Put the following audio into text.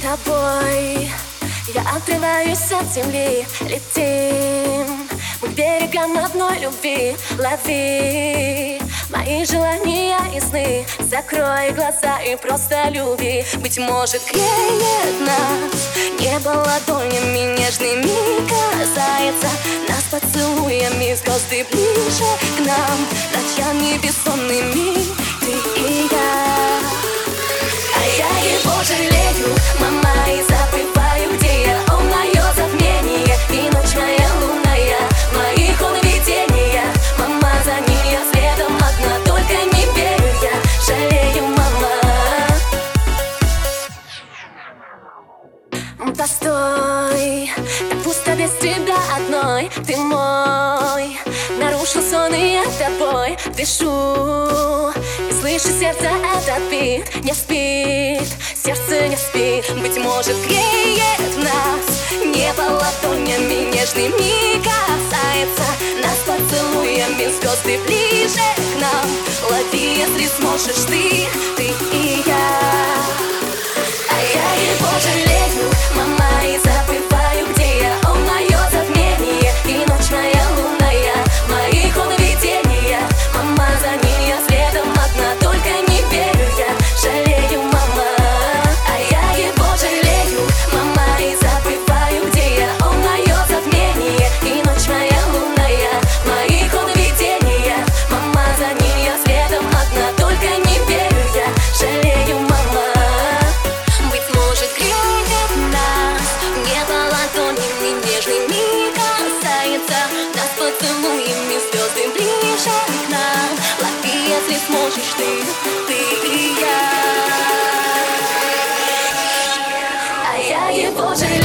тобой. Я отрываюсь от земли Летим. Мы к берегам одной любви Лови. Мои желания и сны Закрой глаза и просто люби. Быть может греет нас Небо ладонями нежными. Касается Нас поцелуями звезды ближе к нам. Ночами бессонными Постой, так пусто без тебя одной. Ты мой, нарушил сон и я тобой Дышу, и слышу сердце этот бит. Не спит, сердце не спит. Быть может греет нас. Небо ладонями нежными касается Нас. Поцелуями звезды ближе к нам. Лови, если сможешь ты, ты и я 보지